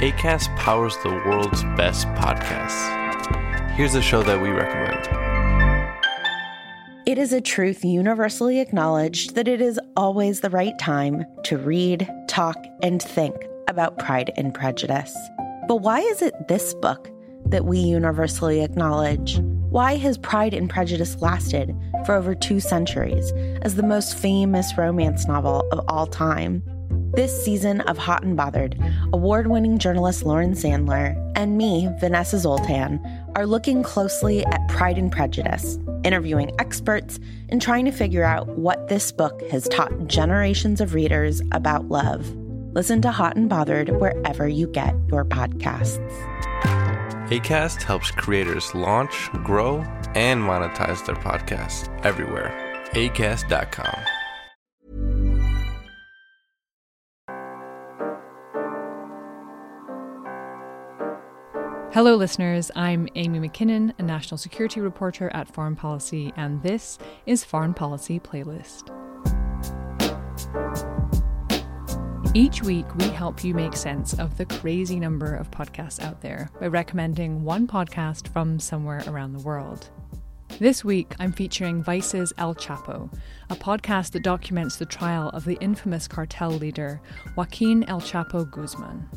ACAST powers the world's best podcasts. Here's a show that we recommend. It is a truth universally acknowledged that it is always the right time to read, talk, and think about Pride and Prejudice. But why is it this book that we universally acknowledge? Why has Pride and Prejudice lasted for over two centuries as the most famous romance novel of all time? This season of Hot and Bothered, award winning journalist Lauren Sandler and me, Vanessa Zoltan, are looking closely at Pride and Prejudice, interviewing experts, and trying to figure out what this book has taught generations of readers about love. Listen to Hot and Bothered wherever you get your podcasts. ACAST helps creators launch, grow, and monetize their podcasts everywhere. ACAST.com. Hello, listeners. I'm Amy Mackinnon, a national security reporter at Foreign Policy, and this is Foreign Policy Playlist. Each week, we help you make sense of the crazy number of podcasts out there by recommending one podcast from somewhere around the world. This week, I'm featuring Vice's El Chapo, a podcast that documents the trial of the infamous cartel leader Joaquin El Chapo Guzman.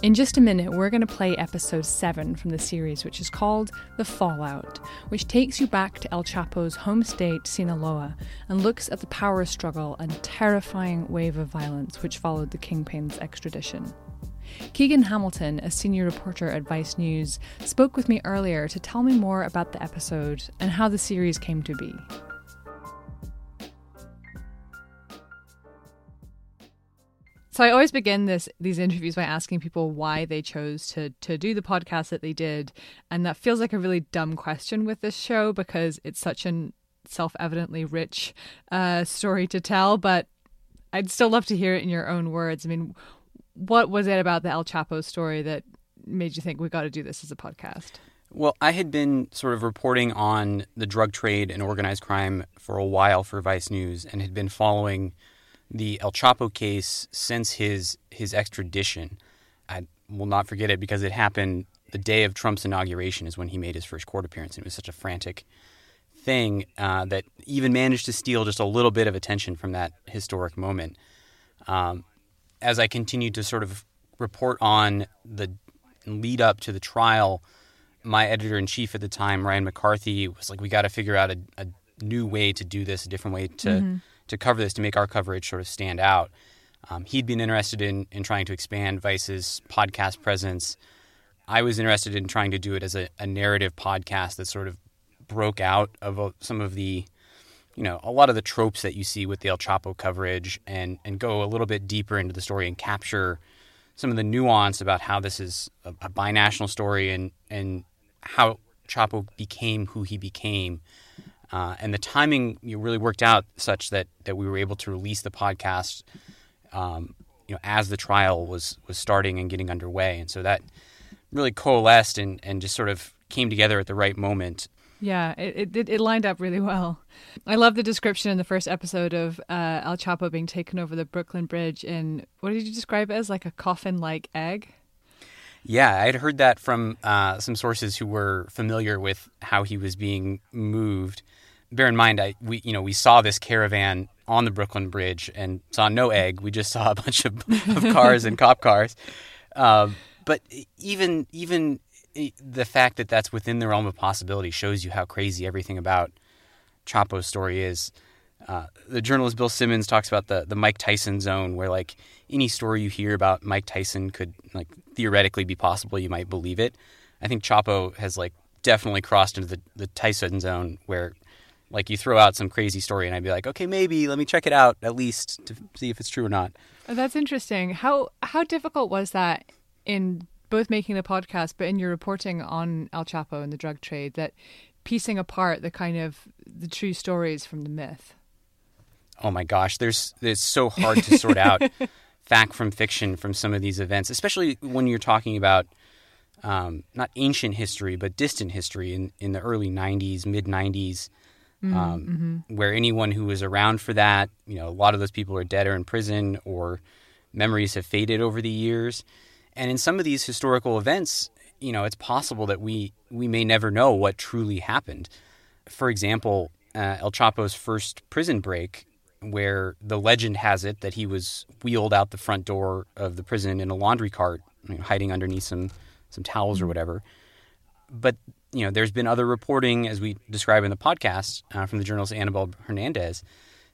In just a minute, we're going to play episode 7 from the series, which is called The Fallout, which takes you back to El Chapo's home state, Sinaloa, and looks at the power struggle and terrifying wave of violence which followed the Kingpin's extradition. Keegan Hamilton, a senior reporter at Vice News, spoke with me earlier to tell me more about the episode and how the series came to be. So I always begin this these interviews by asking people why they chose to to do the podcast that they did, and that feels like a really dumb question with this show because it's such an self-evidently rich uh, story to tell. But I'd still love to hear it in your own words. I mean, what was it about the El Chapo story that made you think we got to do this as a podcast? Well, I had been sort of reporting on the drug trade and organized crime for a while for Vice News, and had been following the El Chapo case since his his extradition. I will not forget it because it happened the day of Trump's inauguration is when he made his first court appearance. And it was such a frantic thing uh, that even managed to steal just a little bit of attention from that historic moment. Um, as I continued to sort of report on the lead up to the trial, my editor in chief at the time, Ryan McCarthy, was like, "We got to figure out a, a, new way to do this, a different way to." Mm-hmm to cover this to make our coverage sort of stand out. Um, he'd been interested in in trying to expand Vice's podcast presence. I was interested in trying to do it as a, a narrative podcast that sort of broke out of a, some of the, you know, a lot of the tropes that you see with the El Chapo coverage, and and go a little bit deeper into the story and capture some of the nuance about how this is a, a binational story and and how Chapo became who he became uh, and the timing you know, really worked out such that, that we were able to release the podcast, um, you know, as the trial was was starting and getting underway, and so that really coalesced and, and just sort of came together at the right moment. Yeah, it, it, it lined up really well. I love the description in the first episode of uh, El Chapo being taken over the Brooklyn Bridge in what did you describe it as like a coffin-like egg? Yeah, I'd heard that from uh, some sources who were familiar with how he was being moved bear in mind, I we you know we saw this caravan on the Brooklyn Bridge and saw no egg. We just saw a bunch of, of cars and cop cars. Uh, but even even the fact that that's within the realm of possibility shows you how crazy everything about Chapo's story is. Uh, the journalist Bill Simmons talks about the the Mike Tyson zone, where like any story you hear about Mike Tyson could like theoretically be possible. You might believe it. I think Chapo has like definitely crossed into the, the Tyson zone, where like you throw out some crazy story, and I'd be like, okay, maybe let me check it out at least to see if it's true or not. Oh, that's interesting. How how difficult was that in both making the podcast, but in your reporting on El Chapo and the drug trade, that piecing apart the kind of the true stories from the myth? Oh my gosh, there's it's so hard to sort out fact from fiction from some of these events, especially when you're talking about um, not ancient history but distant history in in the early '90s, mid '90s. Mm, um, mm-hmm. where anyone who was around for that, you know, a lot of those people are dead or in prison or memories have faded over the years. And in some of these historical events, you know, it's possible that we we may never know what truly happened. For example, uh, El Chapo's first prison break, where the legend has it that he was wheeled out the front door of the prison in a laundry cart, you know, hiding underneath some some towels or whatever. But you know, there's been other reporting, as we describe in the podcast, uh, from the journalist Annabel Hernandez,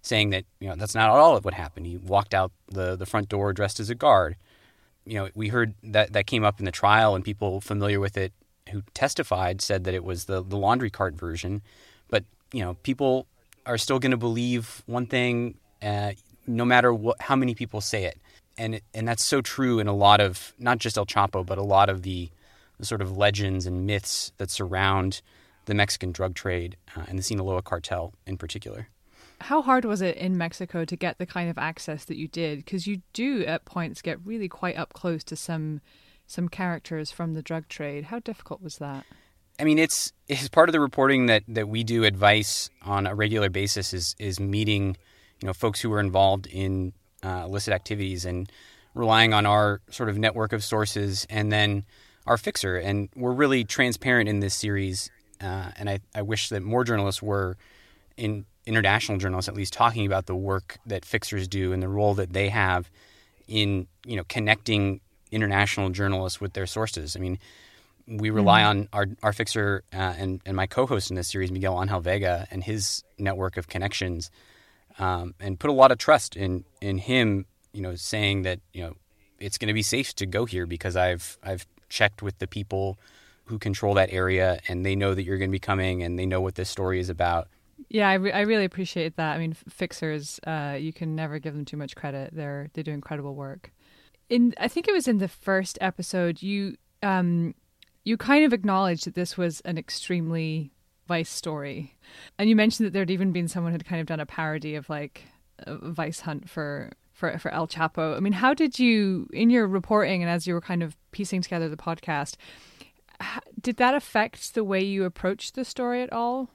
saying that you know that's not at all of what happened. He walked out the the front door dressed as a guard. You know, we heard that that came up in the trial, and people familiar with it who testified said that it was the the laundry cart version. But you know, people are still going to believe one thing, uh, no matter what, how many people say it, and and that's so true in a lot of not just El Chapo, but a lot of the, the sort of legends and myths that surround the Mexican drug trade uh, and the Sinaloa cartel in particular. How hard was it in Mexico to get the kind of access that you did? Because you do at points get really quite up close to some some characters from the drug trade. How difficult was that? I mean, it's it's part of the reporting that, that we do at Vice on a regular basis is is meeting, you know, folks who are involved in uh, illicit activities and relying on our sort of network of sources and then our fixer. And we're really transparent in this series. Uh, and I, I wish that more journalists were in international journalists at least talking about the work that fixers do and the role that they have in you know connecting international journalists with their sources. I mean, we rely mm-hmm. on our, our fixer uh, and, and my co-host in this series, Miguel Angel Vega, and his network of connections, um, and put a lot of trust in in him. You know, saying that you know it's going to be safe to go here because I've I've checked with the people who control that area, and they know that you're going to be coming, and they know what this story is about. Yeah, I, re- I really appreciate that. I mean, fixers, uh, you can never give them too much credit. They're they do incredible work. In I think it was in the first episode you um, you kind of acknowledged that this was an extremely Vice story. And you mentioned that there'd even been someone who'd kind of done a parody of like Vice hunt for for for El Chapo. I mean, how did you in your reporting and as you were kind of piecing together the podcast, did that affect the way you approached the story at all?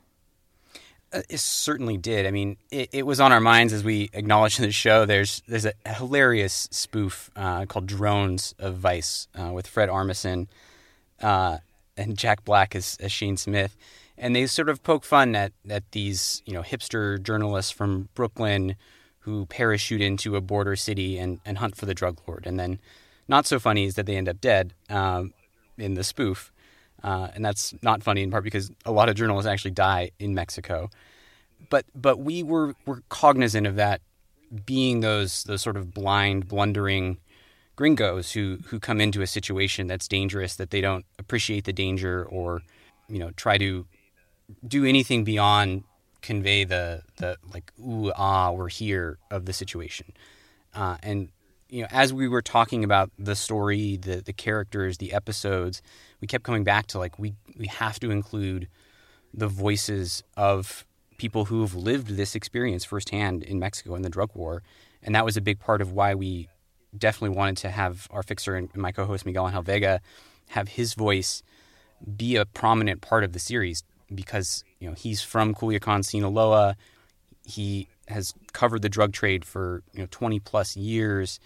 Uh, it certainly did. I mean, it, it, was on our minds as we acknowledged in the show. There's there's a hilarious spoof uh, called "Dronez" of Vice uh, with Fred Armisen uh, and Jack Black as, as Shane Smith, and they sort of poke fun at at these you know hipster journalists from Brooklyn who parachute into a border city and, and hunt for the drug lord, and then not so funny is that they end up dead um, in the spoof. Uh, and that's not funny in part because a lot of journalists actually die in Mexico. But but we were were cognizant of that being those those sort of blind, blundering gringos who who come into a situation that's dangerous that they don't appreciate the danger or you know try to do anything beyond convey the the like ooh ah we're here of the situation. Uh, and you know as we were talking about the story the the characters the episodes we kept coming back to like we we have to include the voices of people who have lived this experience firsthand in Mexico in the drug war. And that was a big part of why we definitely wanted to have our fixer and my co-host Miguel Angel Vega have his voice be a prominent part of the series because you know he's from Culiacan, Sinaloa. He has covered the drug trade for you know 20 plus years.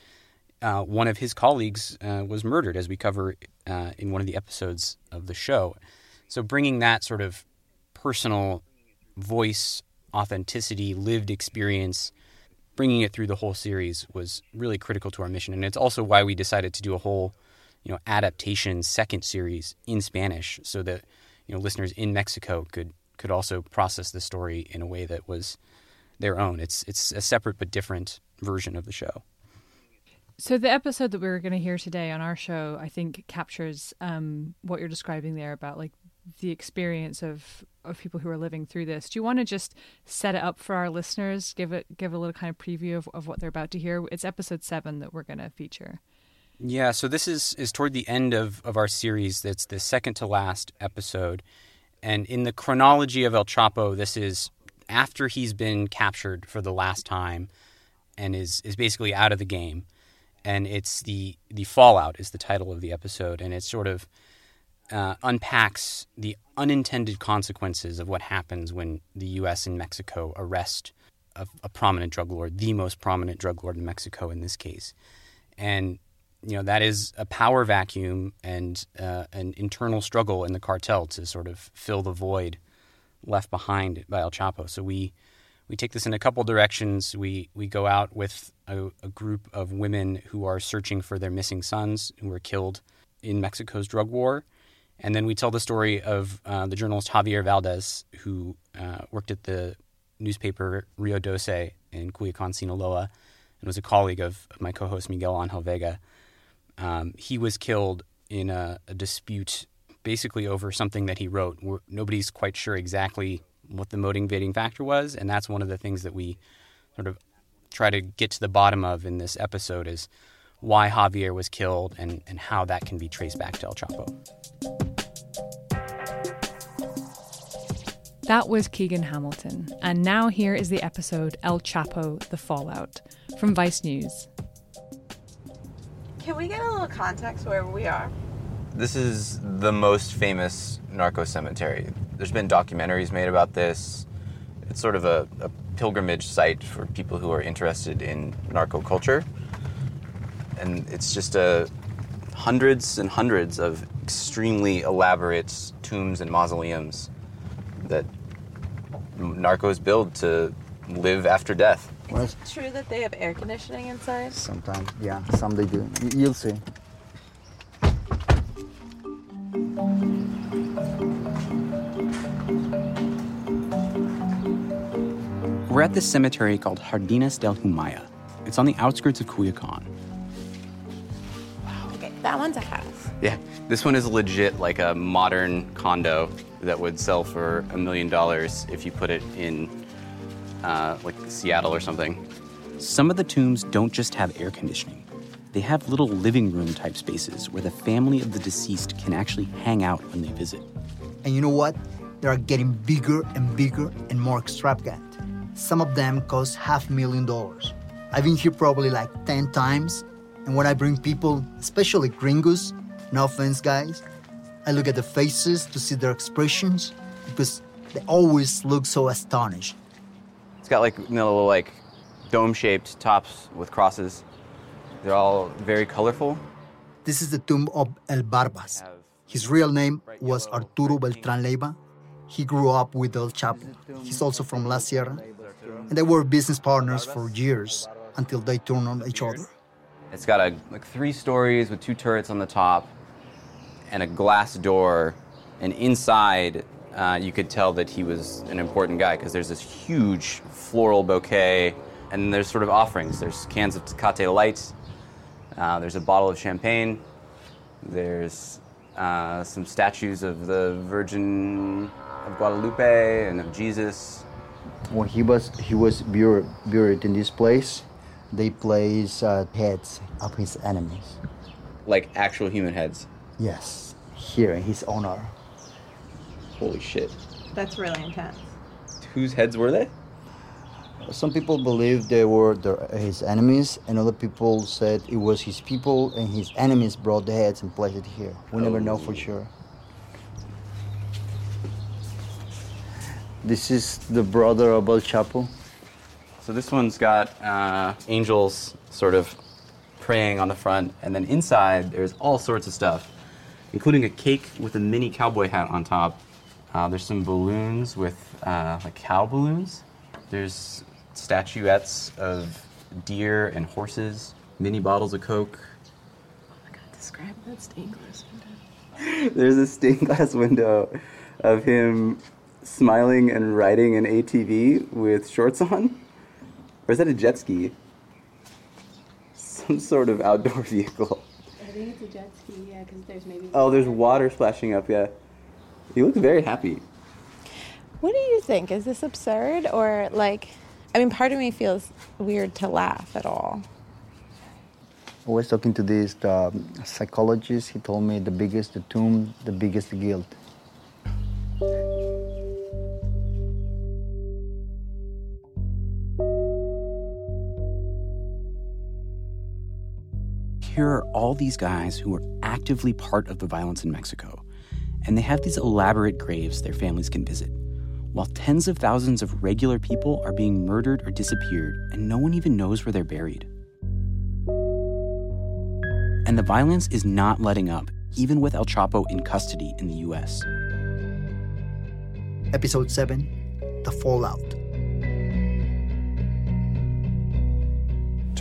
Uh, one of his colleagues uh, was murdered, as we cover uh, in one of the episodes of the show. So bringing that sort of personal voice, authenticity, lived experience bringing it through the whole series was really critical to our mission, and it's also why we decided to do a whole, you know, adaptation second series in Spanish, so that you know listeners in Mexico could could also process the story in a way that was their own. It's it's a separate but different version of the show. So the episode that we are going to hear today on our show, I think, captures um, what you're describing there about like the experience of of people who are living through this. Do you want to just set it up for our listeners? Give it give a little kind of preview of, of what they're about to hear. It's episode seven that we're going to feature. Yeah, so this is is toward the end of of our series. That's the second to last episode, and in the chronology of El Chapo, this is after he's been captured for the last time, and is is basically out of the game, and it's the the fallout is the title of the episode, and it's sort of uh, unpacks the unintended consequences of what happens when the U.S. and Mexico arrest a, a, prominent drug lord, the most prominent drug lord in Mexico in this case. And you know that is a power vacuum and uh, an internal struggle in the cartel to sort of fill the void left behind by El Chapo. So we we take this in a couple directions. We we go out with a, a group of women who are searching for their missing sons who were killed in Mexico's drug war, and then we tell the story of uh, the journalist Javier Valdez, who uh, worked at the newspaper Rio Doce in Culiacan, Sinaloa, and was a colleague of, my co-host Miguel Angel Vega. Um, he was killed in a, a, dispute, basically over something that he wrote. We're, nobody's quite sure exactly what the motivating factor was, and that's one of the things that we sort of try to get to the bottom of in this episode is why Javier was killed and, and how that can be traced back to El Chapo. That was Keegan Hamilton, and now here is the episode El Chapo The Fallout from Vice News. Can we get a little context where we are? This is the most famous narco cemetery. There's been documentaries made about this. It's sort of a, a pilgrimage site for people who are interested in narco culture. And it's just a hundreds and hundreds of extremely elaborate tombs and mausoleums that narcos build to live after death. Is it true that they have air conditioning inside? Sometimes, yeah, some they do. You'll see. We're at this cemetery called Jardines del Humaya. It's on the outskirts of Culiacan. Wow. Okay, that one's a house. Yeah, this one is legit like a modern condo that would sell for a million dollars if you put it in uh, like Seattle or something. Some of the tombs don't just have air conditioning. They have little living room type spaces where the family of the deceased can actually hang out when they visit. And you know what? They are getting bigger and bigger and more extravagant. Some of them cost half a million dollars. I've been here probably like 10 times, and when I bring people, especially gringos, no offense, guys, I look at the faces to see their expressions because they always look so astonished. It's got like you know, little like dome-shaped tops with crosses. They're all very colorful. This is the tomb of El Barbas. His real name was Arturo Beltran Leyva. He grew up with El Chapo. He's also from La Sierra. And they were business partners for years until they turned on each other. It's got a, like three stories with two turrets on the top and a glass door, and inside uh, you could tell that he was an important guy because there's this huge floral bouquet, and there's sort of offerings. There's cans of Tecate Light, uh, there's a bottle of champagne, there's uh, some statues of the Virgin of Guadalupe and of Jesus. When he was he was buried, buried in this place, they place uh, heads of his enemies. Like actual human heads. Yes, here in his honor. Holy shit. That's really intense. Whose heads were they? Some people believe they were his enemies, and other people said it was his people, and his enemies brought the heads and placed it here. We oh. never know for sure. This is the brother of El Chapo. So this one's got uh, angels sort of praying on the front, and then inside there's all sorts of stuff including a cake with a mini cowboy hat on top. Uh, there's some balloons with uh, like cow balloons. There's statuettes of deer and horses, mini bottles of Coke. Oh my god, describe that stained glass window. There's a stained glass window of him smiling and riding an ATV with shorts on. Or is that a jet ski? Some sort of outdoor vehicle think it's a jet ski, yeah, because there's maybe. Oh, there's water splashing up, yeah. He looks very happy. What do you think? Is this absurd or like? I mean, part of me feels weird to laugh at all. I was talking to this um, psychologist. He told me the biggest the tomb, the biggest the guilt. All these guys who are actively part of the violence in Mexico, and they have these elaborate graves their families can visit, while tens of thousands of regular people are being murdered or disappeared, and no one even knows where they're buried. And the violence is not letting up, even with El Chapo in custody in the US. Episode 7 The Fallout.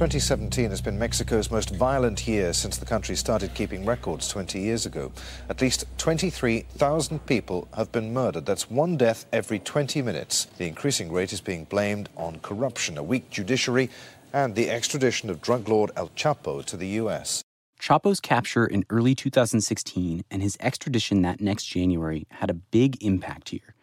2017 has been Mexico's most violent year since the country started keeping records 20 years ago. At least 23,000 people have been murdered. That's one death every 20 minutes. The increasing rate is being blamed on corruption, a weak judiciary, and the extradition of drug lord El Chapo to the U.S. Chapo's capture in early 2016 and his extradition that next January had a big impact here.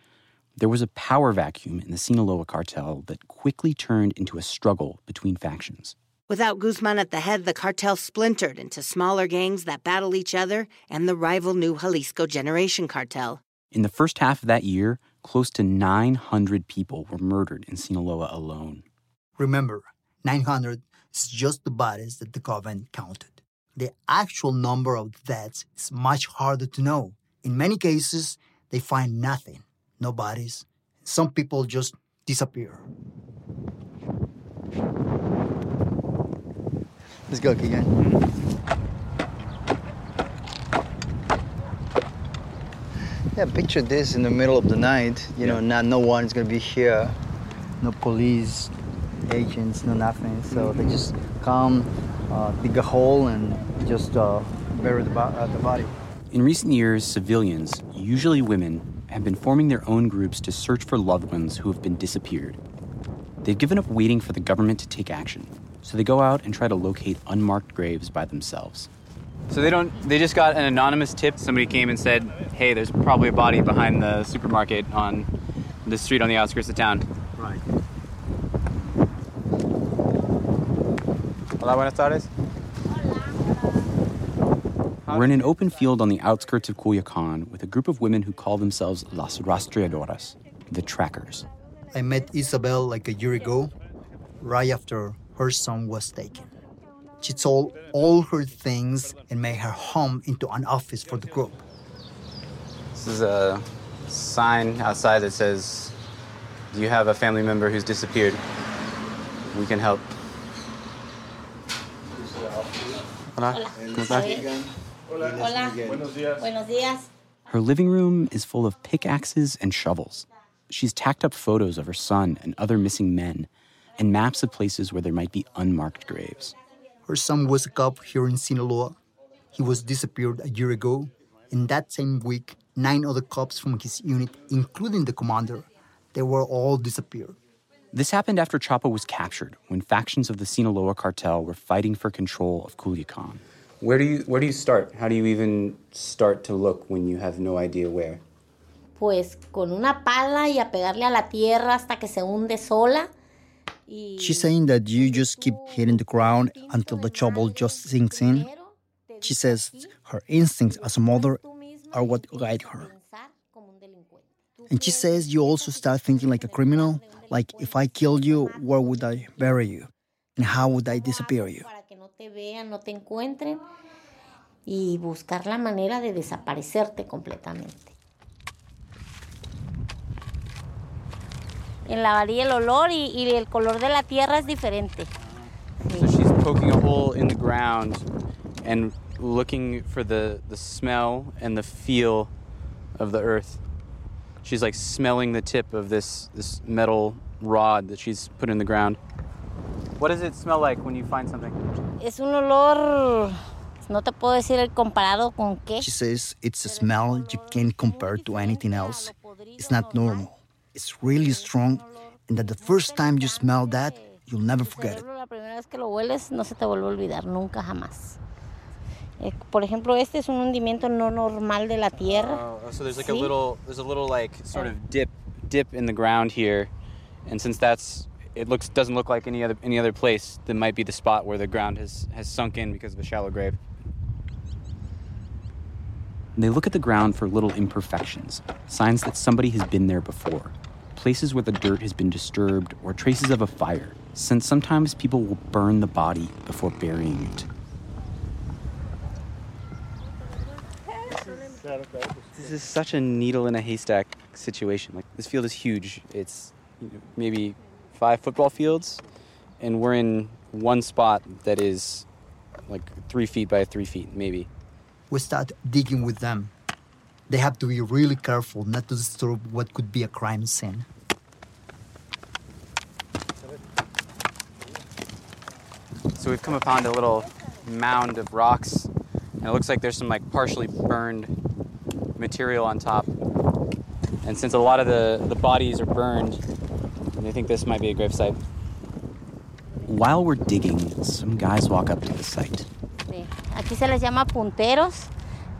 There was a power vacuum in the Sinaloa cartel that quickly turned into a struggle between factions. Without Guzman at the head, the cartel splintered into smaller gangs that battle each other and the rival new Jalisco Generation Cartel. In the first half of that year, close to 900 people were murdered in Sinaloa alone. Remember, 900 is just the bodies that the government counted. The actual number of deaths is much harder to know. In many cases, they find nothing, no bodies. Some people just disappear. Let's go again. Yeah, picture this in the middle of the night. You know, not no one's gonna be here, no police, agents, no nothing. So they just come, uh, dig a hole, and just uh, bury the, bo- uh, the body. In recent years, civilians, usually women, have been forming their own groups to search for loved ones who have been disappeared. They've given up waiting for the government to take action, so they go out and try to locate unmarked graves by themselves. So they don't. They just got an anonymous tip. Somebody came and said, "Hey, there's probably a body behind the supermarket on the street on the outskirts of town." Right. Hola, buenas tardes. We're in an open field on the outskirts of Culiacan with a group of women who call themselves Las Rastreadoras, the trackers. I met Isabel like a year ago, right after her son was taken. She sold all her things and made her home into an office for the group. This is a sign outside that says, "Do you have a family member who's disappeared? We can help." Hola, ¿cómo está? Hola. Buenos días. Her living room is full of pickaxes and shovels. She's tacked up photos of her son and other missing men and maps of places where there might be unmarked graves. Her son was a cop here in Sinaloa. He was disappeared a year ago. In that same week, nine other cops from his unit, including the commander, they were all disappeared. This happened after Chapo was captured when factions of the Sinaloa cartel were fighting for control of Culiacan. Where do you where do you start? How do you even start to look when you have no idea where? Pues con una pala y a pegarle a la tierra hasta que se hunde sola. She's saying that you just keep hitting the ground until the trouble just sinks in. She says her instincts as a mother are what guide her. And she says you also start thinking like a criminal, like if I killed you, where would I bury you? And how would I disappear you? y buscar la manera de desaparecerte completamente. En la varilla el olor y, y el color de la tierra es diferente. So she's poking a hole in the ground and looking for the, the smell and the feel of the earth. She's like smelling the tip of this, this metal rod that she's put in the ground. What does it smell like when you find something? Es un olor, no te puedo decir el comparado con qué. She says it's a smell you can't compare to anything else. It's not normal. It's really strong, and that the first time you smell that, you'll never forget it. La primera vez que lo hueles no se te vuelve a olvidar, nunca jamás. Eh, por ejemplo, este es un hundimiento no normal de la tierra. Oh, so there's like a little, there's a little like sort of dip, dip in the ground here, and since that's, it looks doesn't look like any other any other place. That might be the spot where the ground has has sunk in because of a shallow grave. They look at the ground for little imperfections, signs that somebody has been there before, places where the dirt has been disturbed, or traces of a fire, since sometimes people will burn the body before burying it. This is such a needle in a haystack situation. Like this field is huge. It's maybe five football fields, and we're in one spot that is like three feet by three feet, maybe. We start digging with them. They have to be really careful not to disturb what could be a crime scene. So we've come upon a little mound of rocks, and it looks like there's some like partially burned material on top. And since a lot of the, the bodies are burned, I think this might be a gravesite. While we're digging, some guys walk up to the site. Aquí se les llama punteros,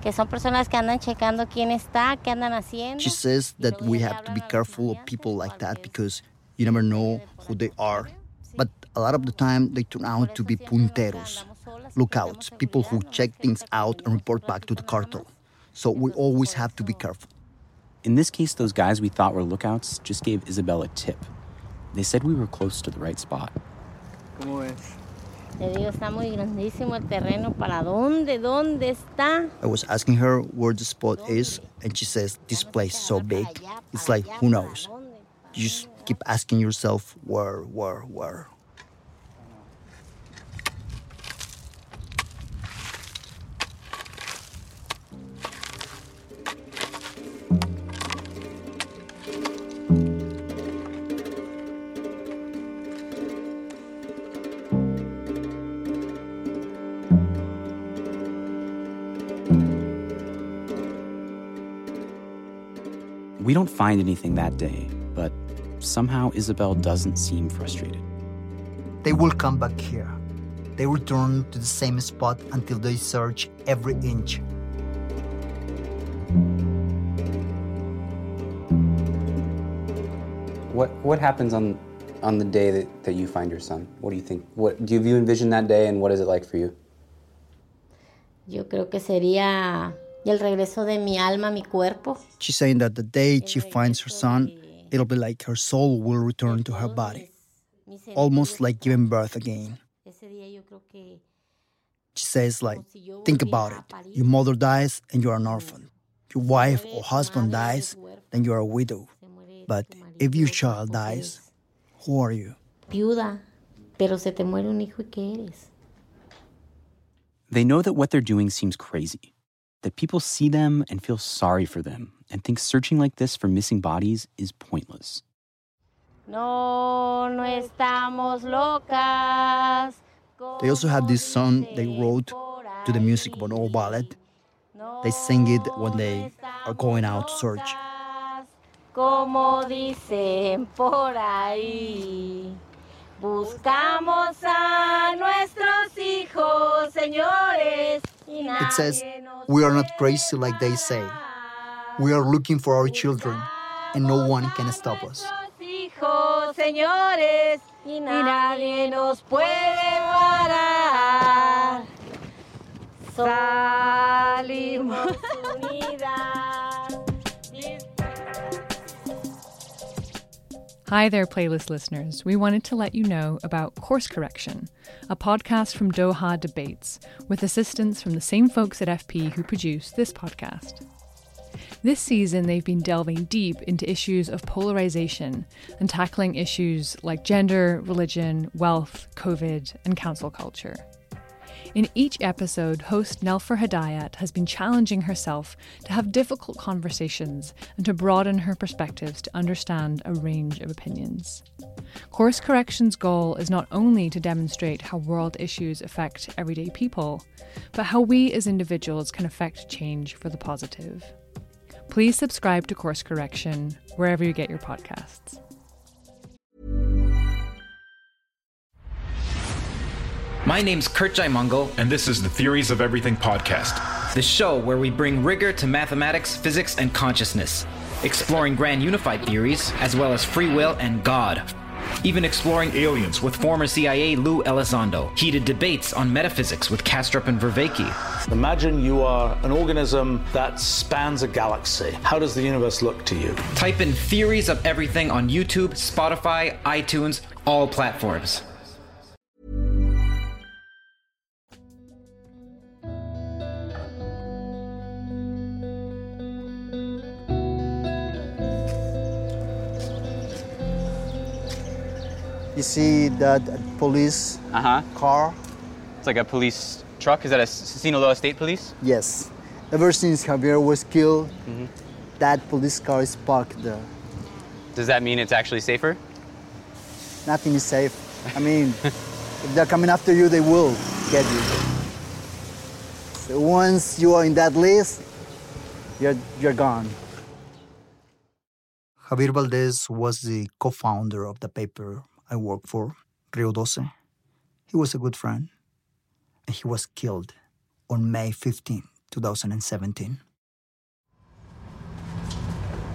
que son personas que andan checando quién está, qué andan haciendo. She says that we have to be careful of people like that because you never know who they are. But a lot of the time, they turn out to be punteros, lookouts, people who check things out and report back to the cartel. So we always have to be careful. In this case, those guys we thought were lookouts just gave Isabel a tip. They said we were close to the right spot. ¿Cómo ves? Te digo, está muy grandísimo el terreno. ¿Para dónde? ¿Dónde está? I was asking her where the spot is, and she says, This place is so big. It's like, who knows? You just keep asking yourself, where, where, where? We don't find anything that day, but somehow Isabel doesn't seem frustrated. They will come back here. They return to the same spot until they search every inch. What what happens on on the day that, that you find your son? What do you think? What do you envision that day and what is it like for you? Yo creo que sería el regreso de mi alma a mi cuerpo. She's saying that the day she finds her son, it'll be like her soul will return to her body, almost like giving birth again. She says, like, think about it. Your mother dies and you're an orphan. Your wife or husband dies, then you're a widow. But if your child dies, who are you? Viuda, pero se te muere un hijo y qué eres. They know that what they're doing seems crazy, that people see them and feel sorry for them, and think searching like this for missing bodies is pointless. No, no estamos locas. They also have this song they wrote to the music of an old ballad. They sing it when they are going out to search. Como dicen por ahí. Buscamos a nuestros hijos, señores. It says, We are not crazy like they say. We are looking for our children, and no one can stop us. Y nadie nos puede parar. Salimos unidas. Hi there, playlist listeners. We wanted to let you know about Course Correction, a podcast from Doha Debates, with assistance from the same folks at FP who produce this podcast. This season, they've been delving deep into issues of polarization and tackling issues like gender, religion, wealth, COVID, and cancel culture. In each episode, host Nelufar Hedayat has been challenging herself to have difficult conversations and to broaden her perspectives to understand a range of opinions. Course Correction's goal is not only to demonstrate how world issues affect everyday people, but how we as individuals can affect change for the positive. Please subscribe to Course Correction wherever you get your podcasts. My name's Kurt Jaimungal, and this is the Theories of Everything podcast, the show where we bring rigor to mathematics, physics, and consciousness, exploring grand unified theories as well as free will and God. Even exploring aliens with former CIA Lou Elizondo, heated debates on metaphysics with Kastrup and Vervaeke. Imagine you are an organism that spans a galaxy. How does the universe look to you? Type in Theories of Everything on YouTube, Spotify, iTunes, all platforms. You see that police Uh-huh. car? It's like a police truck? Is that a Sinaloa State Police? Yes. Ever since Javier was killed, that police car is parked there. Does that mean it's actually safer? Nothing is safe. I mean, if they're coming after you, they will get you. So once you are in that list, you're, you're gone. Javier Valdez was the co founder of the paper I worked for, Rio Doce. He was a good friend, and he was killed on May 15, 2017.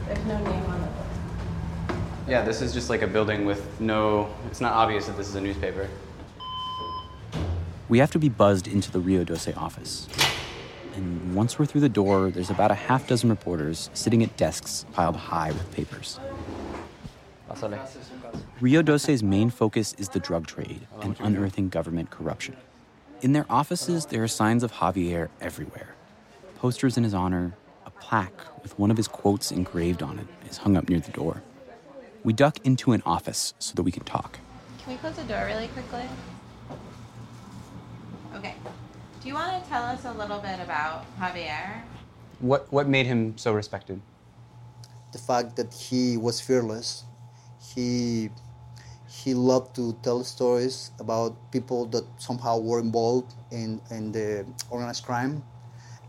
There's no name on the book. Yeah, this is just like a building with no. It's not obvious that this is a newspaper. We have to be buzzed into the Rio Doce office. And once we're through the door, there's about a half dozen reporters sitting at desks piled high with papers. Rio Doce's main focus is the drug trade and unearthing government corruption. In their offices, there are signs of Javier everywhere. Posters in his honor, a plaque with one of his quotes engraved on it is hung up near the door. We duck into an office so that we can talk. Can we close the door really quickly? Okay. Do you want to tell us a little bit about Javier? What, what made him so respected? the fact that he was fearless. He he loved to tell stories about people that somehow were involved in, in the organized crime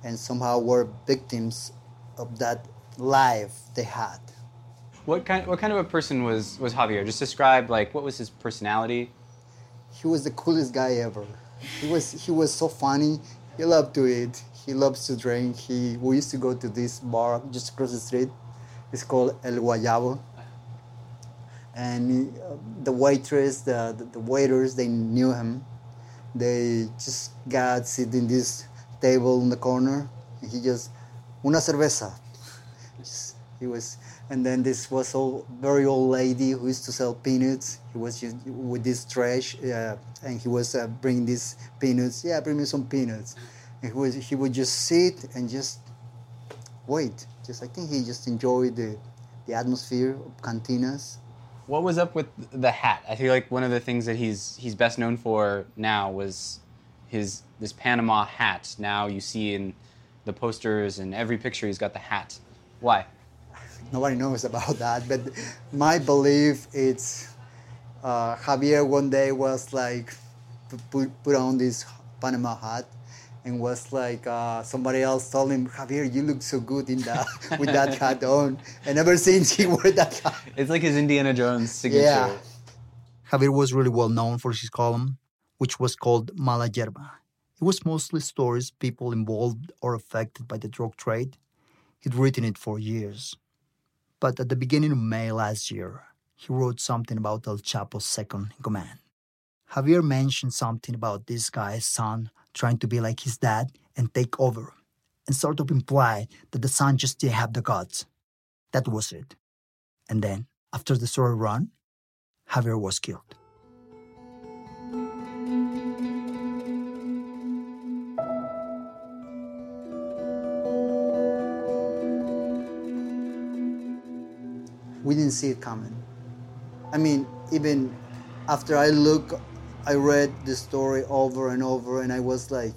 and somehow were victims of that life they had. What kind, what kind of a person was, was Javier? Just describe, like, what was his personality? He was the coolest guy ever. He was he was so funny. He loved to eat. He loves to drink. He we used to go to this bar just across the street. It's called El Guayabo. And uh, the waitress, the, the the waiters, they knew him. They just got sitting this table in the corner, and he just una cerveza. Just- he was, and then this was a very old lady who used to sell peanuts. He was just with this trash, uh, and he was uh, bringing these peanuts. Yeah, bring me some peanuts. And he was he would just sit and just wait. Just I think he just enjoyed the the atmosphere of cantinas. What was up with the hat? I feel like one of the things that he's he's best known for now was his this Panama hat. Now you see in the posters and every picture he's got the hat. Why? Nobody knows about that, but my belief it's uh, Javier one day was like put put on this Panama hat and was like uh, somebody else told him Javier you look so good in that with that hat on and ever since he wore that hat. It's like his Indiana Jones signature. Yeah. Javier was really well known for his column, which was called Mala Yerba. It was mostly stories people involved or affected by the drug trade. He'd written it for years. But at the beginning of May last year, he wrote something about El Chapo's second in command. Javier mentioned something about this guy's son trying to be like his dad and take over, and sort of implied that the son just didn't have the guts. That was it. And then, after the story ran, Javier was killed. We didn't see it coming. I mean, even after I look, I read the story over and over, and I was like,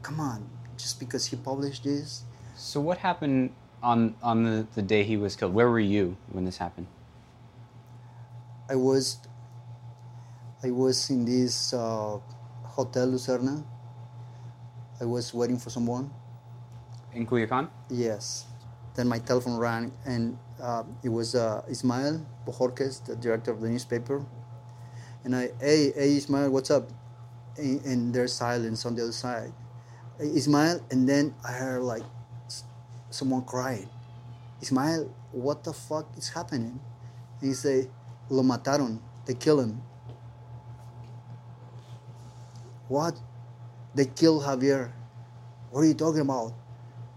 come on, just because he published this? So what happened on on the, the day he was killed? Where were you when this happened? I was I was in this uh, hotel Lucerna. I was waiting for someone. In Culiacan? Yes. Then my telephone rang, and uh, it was uh, Ismael Bojorquez, the director of the newspaper. And I, hey, hey, Ismael, what's up? And, and there's silence on the other side. Hey, Ismael, and then I heard like someone crying. Ismael, what the fuck is happening? And he say, lo mataron, they kill him. What? They killed Javier. What are you talking about?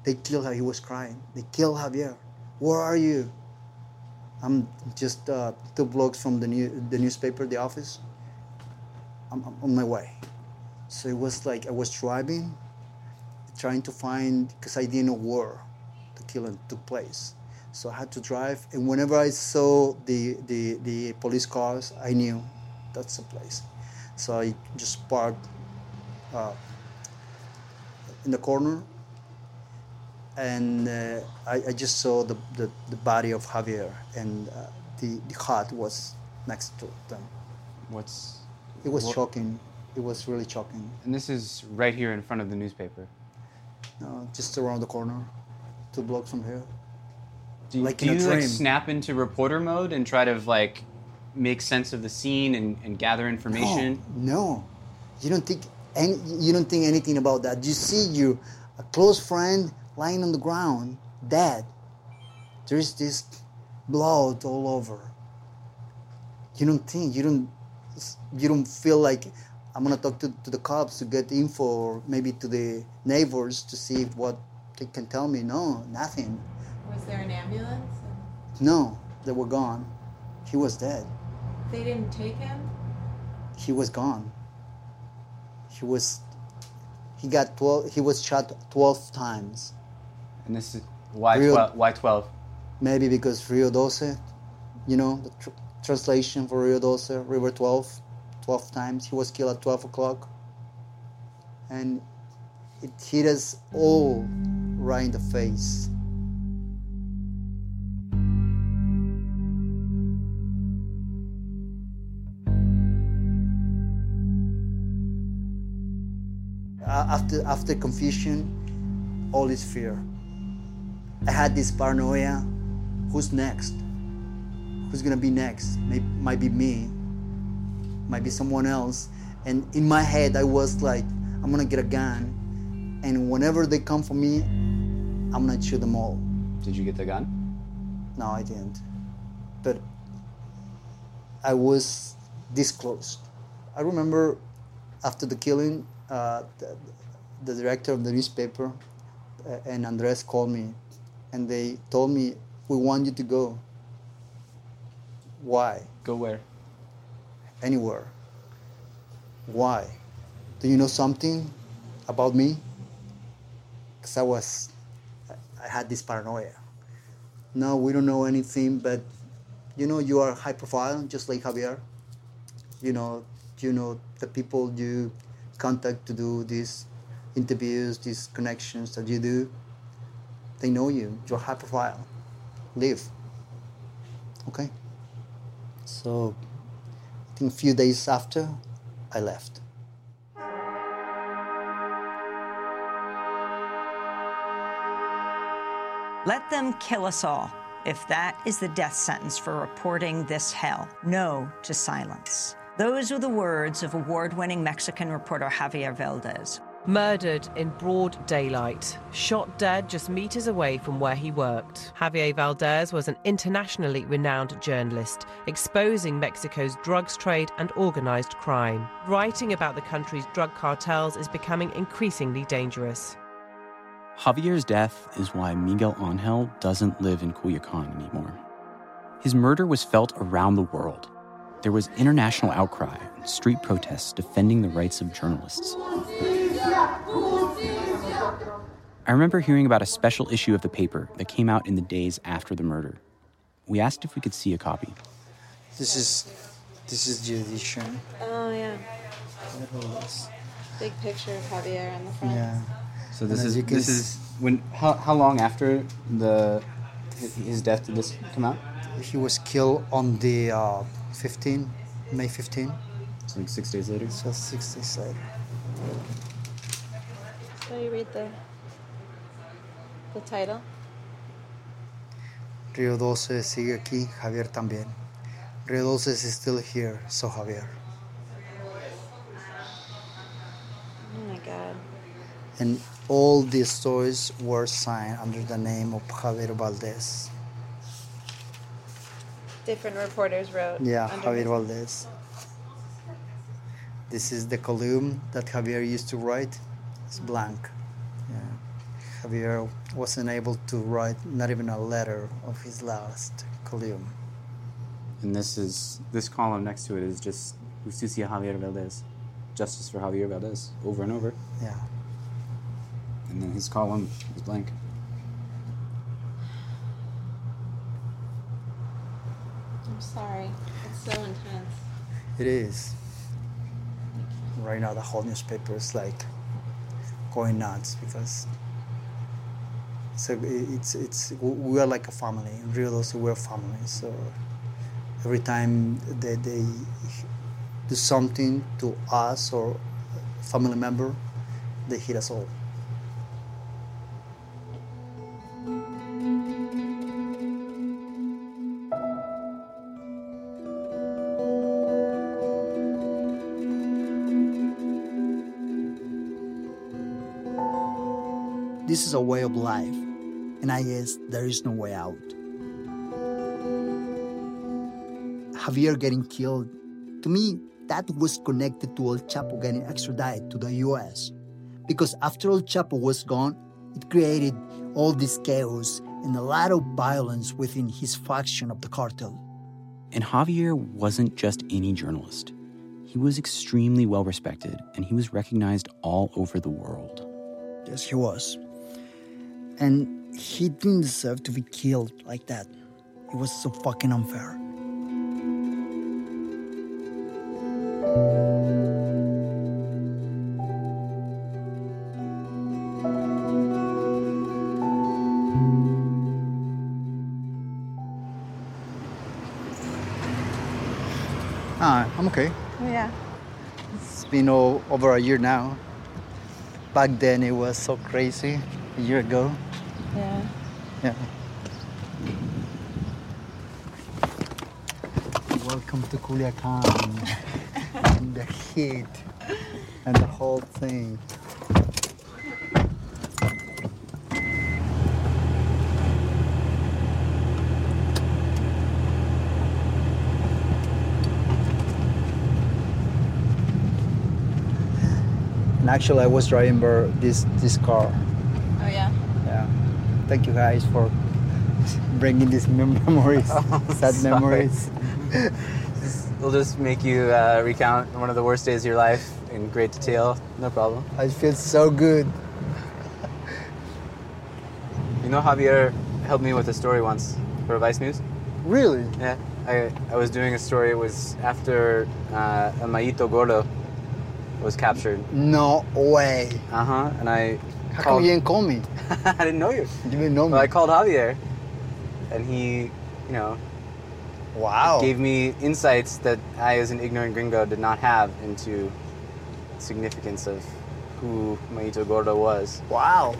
They killed Javier. He was crying. They killed Javier. Where are you? I'm just uh, two blocks from the new, the newspaper, the office. I'm, I'm on my way. So it was like I was driving, trying to find because I didn't know where the killing took place. So I had to drive, and whenever I saw the the, the police cars, I knew that's the place. So I just parked uh, in the corner, and uh, I, I just saw the, the, the body of Javier, and uh, the, the hut was next to them. What's It was what- shocking. It was really shocking. And this is right here in front of the newspaper. Uh, just around the corner, two blocks from here. Do you, Like do you like snap into reporter mode and try to like make sense of the scene and, and gather information? No, no, you don't think any, you don't think anything about that. You see your a close friend lying on the ground, dead. There's this blood all over. You don't think you don't you don't feel like I'm gonna talk to, to the cops to get info or maybe to the neighbors to see what they can tell me. No, nothing. Was there an ambulance? No, they were gone. He was dead. They didn't take him? he was gone. He was he got 12 he was shot 12 times. And this is why Real- 12? Why 12? Maybe because Rio Doce, you know, the tr- translation for Rio Doce, River 12, 12 times. He was killed at 12 o'clock. And it hit us all right in the face. After after confusion, all is fear. I had this paranoia. Who's next? Who's gonna be next? Maybe might be me. Might be someone else. And in my head, I was like, I'm gonna get a gun, and whenever they come for me, I'm gonna shoot them all. Did you get the gun? No, I didn't. But I was this close. I remember after the killing, uh, the, the director of the newspaper uh, and Andres called me and they told me, We want you to go. Why? Go where? Anywhere. Why? Do you know something about me? Because I was, I- had this paranoia. No, we don't know anything, but you know, you are high profile, just like Javier. You know, you know the people you contact to do these interviews, these connections that you do. They know you. You're high profile. Live. Okay. So, I think a few days after, I left. Let them kill us all if that is the death sentence for reporting this hell. No to silence. Those were the words of award winning Mexican reporter Javier Valdez. Murdered in broad daylight, shot dead just meters away from where he worked. Javier Valdez was an internationally renowned journalist, exposing Mexico's drugs trade and organized crime. Writing about the country's drug cartels is becoming increasingly dangerous. Javier's death is why Miguel Angel doesn't live in Culiacan anymore. His murder was felt around the world. There was international outcry and street protests defending the rights of journalists. I remember hearing about a special issue of the paper that came out in the days after the murder. We asked if we could see a copy. This is this is the edition. Oh, yeah. Big picture of Javier on the front. Yeah. So this is this s- is when how, how long after the his death did this come out? He was killed on the uh, 15, May 15. So like six days later. So six days later. So you read the the title. Río 12 sigue aquí, Javier también. Río 12 is still here, so Javier. Oh my god. And all these stories were signed under the name of Javier Valdez. Different reporters wrote. Yeah, under Javier Valdez. This is the column that Javier used to write. It's blank. Yeah. Javier wasn't able to write not even a letter of his last column. And this is this column next to it is just Justicia Javier Valdez, justice for Javier Valdez, over and over. Yeah. And then his column is blank. I'm sorry. It's so intense. It is. Right now, the whole newspaper is like going nuts because a, it's it's we are like a family. In Rio Doce, we're family. So every time they, they do something to us or family member, they hit us all. This is a way of life, and I guess there is no way out. Javier getting killed, to me, that was connected to El Chapo getting extradited to the US. Because after El Chapo was gone, it created all this chaos and a lot of violence within his faction of the cartel. And Javier wasn't just any journalist. He was extremely well respected and he was recognized all over the world. Yes, he was. And he didn't deserve to be killed like that. It was so fucking unfair. Ah, I'm okay. Yeah. It's been over a year now. Back then it was so crazy, a year ago. Yeah. Yeah. Welcome to Culiacan. and the heat and the whole thing. And actually, I was driving this this car. Thank you guys for bringing these mem- memories, sad sorry. memories. We'll just make you uh, recount one of the worst days of your life in great detail. No problem. I feel so good. You know, Javier helped me with a story once for Vice News. Really? Yeah. I, I was doing a story. It was after uh, a Mayito Gordo was captured. No way. Uh huh. And I. How come you didn't call me? I didn't know you. You didn't know me. Well, I called Javier, and he, you know, Wow. gave me insights that I, as an ignorant gringo, did not have into significance of who Mayito Gordo was. Wow.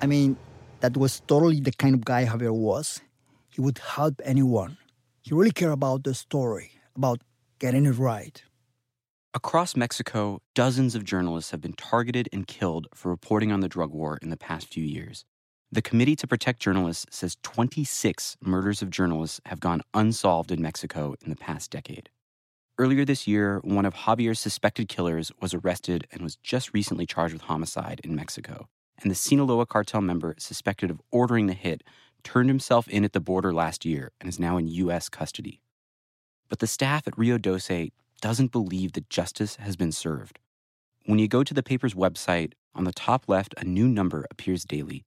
I mean, that was totally the kind of guy Javier was. He would help anyone. He really cared about the story, about getting it right. Across Mexico, dozens of journalists have been targeted and killed for reporting on the drug war in the past few years. The Committee to Protect Journalists says 26 murders of journalists have gone unsolved in Mexico in the past decade. Earlier this year, one of Javier's suspected killers was arrested and was just recently charged with homicide in Mexico. And the Sinaloa cartel member suspected of ordering the hit turned himself in at the border last year and is now in U.S. custody. But the staff at Rio Doce doesn't believe that justice has been served. When you go to the paper's website, on the top left, a new number appears daily.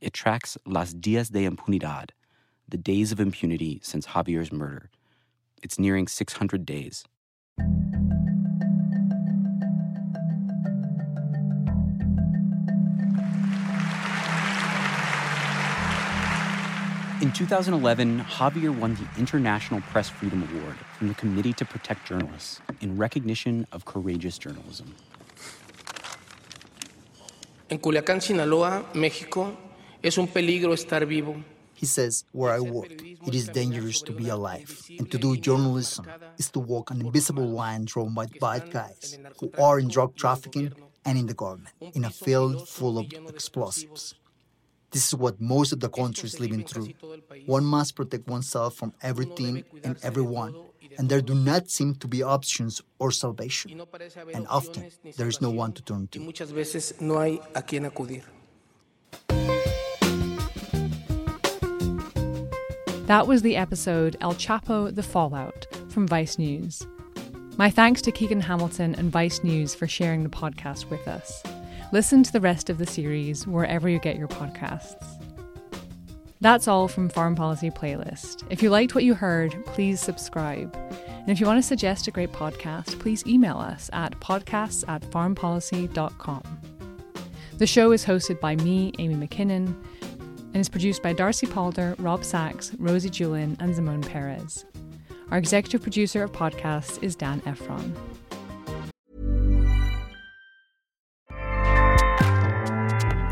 It tracks Las Días de Impunidad, the days of impunity since Javier's murder. It's nearing 600 days. In 2011, Javier won the International Press Freedom Award from the Committee to Protect Journalists in recognition of courageous journalism. En Culiacán, Sinaloa, México, es un peligro estar vivo. He says, Where I work, it is dangerous to be alive. And to do journalism is to walk an invisible line drawn by bad guys who are in drug trafficking and in the government, in a field full of explosives. This is what most of the country is living through. One must protect oneself from everything and everyone, and there do not seem to be options or salvation. And often, there is no one to turn to. No hay a quien acudir. That was the episode El Chapo The Fallout from Vice News. My thanks to Keegan Hamilton and Vice News for sharing the podcast with us. Listen to the rest of the series wherever you get your podcasts. That's all from Foreign Policy Playlist. If you liked what you heard, please subscribe. And if you want to suggest a great podcast, please email us at podcasts at foreignpolicy.com. The show is hosted by me, Amy Mackinnon, and is produced by Darcy Palder, Rob Sachs, Rosie Julin, and Simone Perez. Our executive producer of podcasts is Dan Ephron.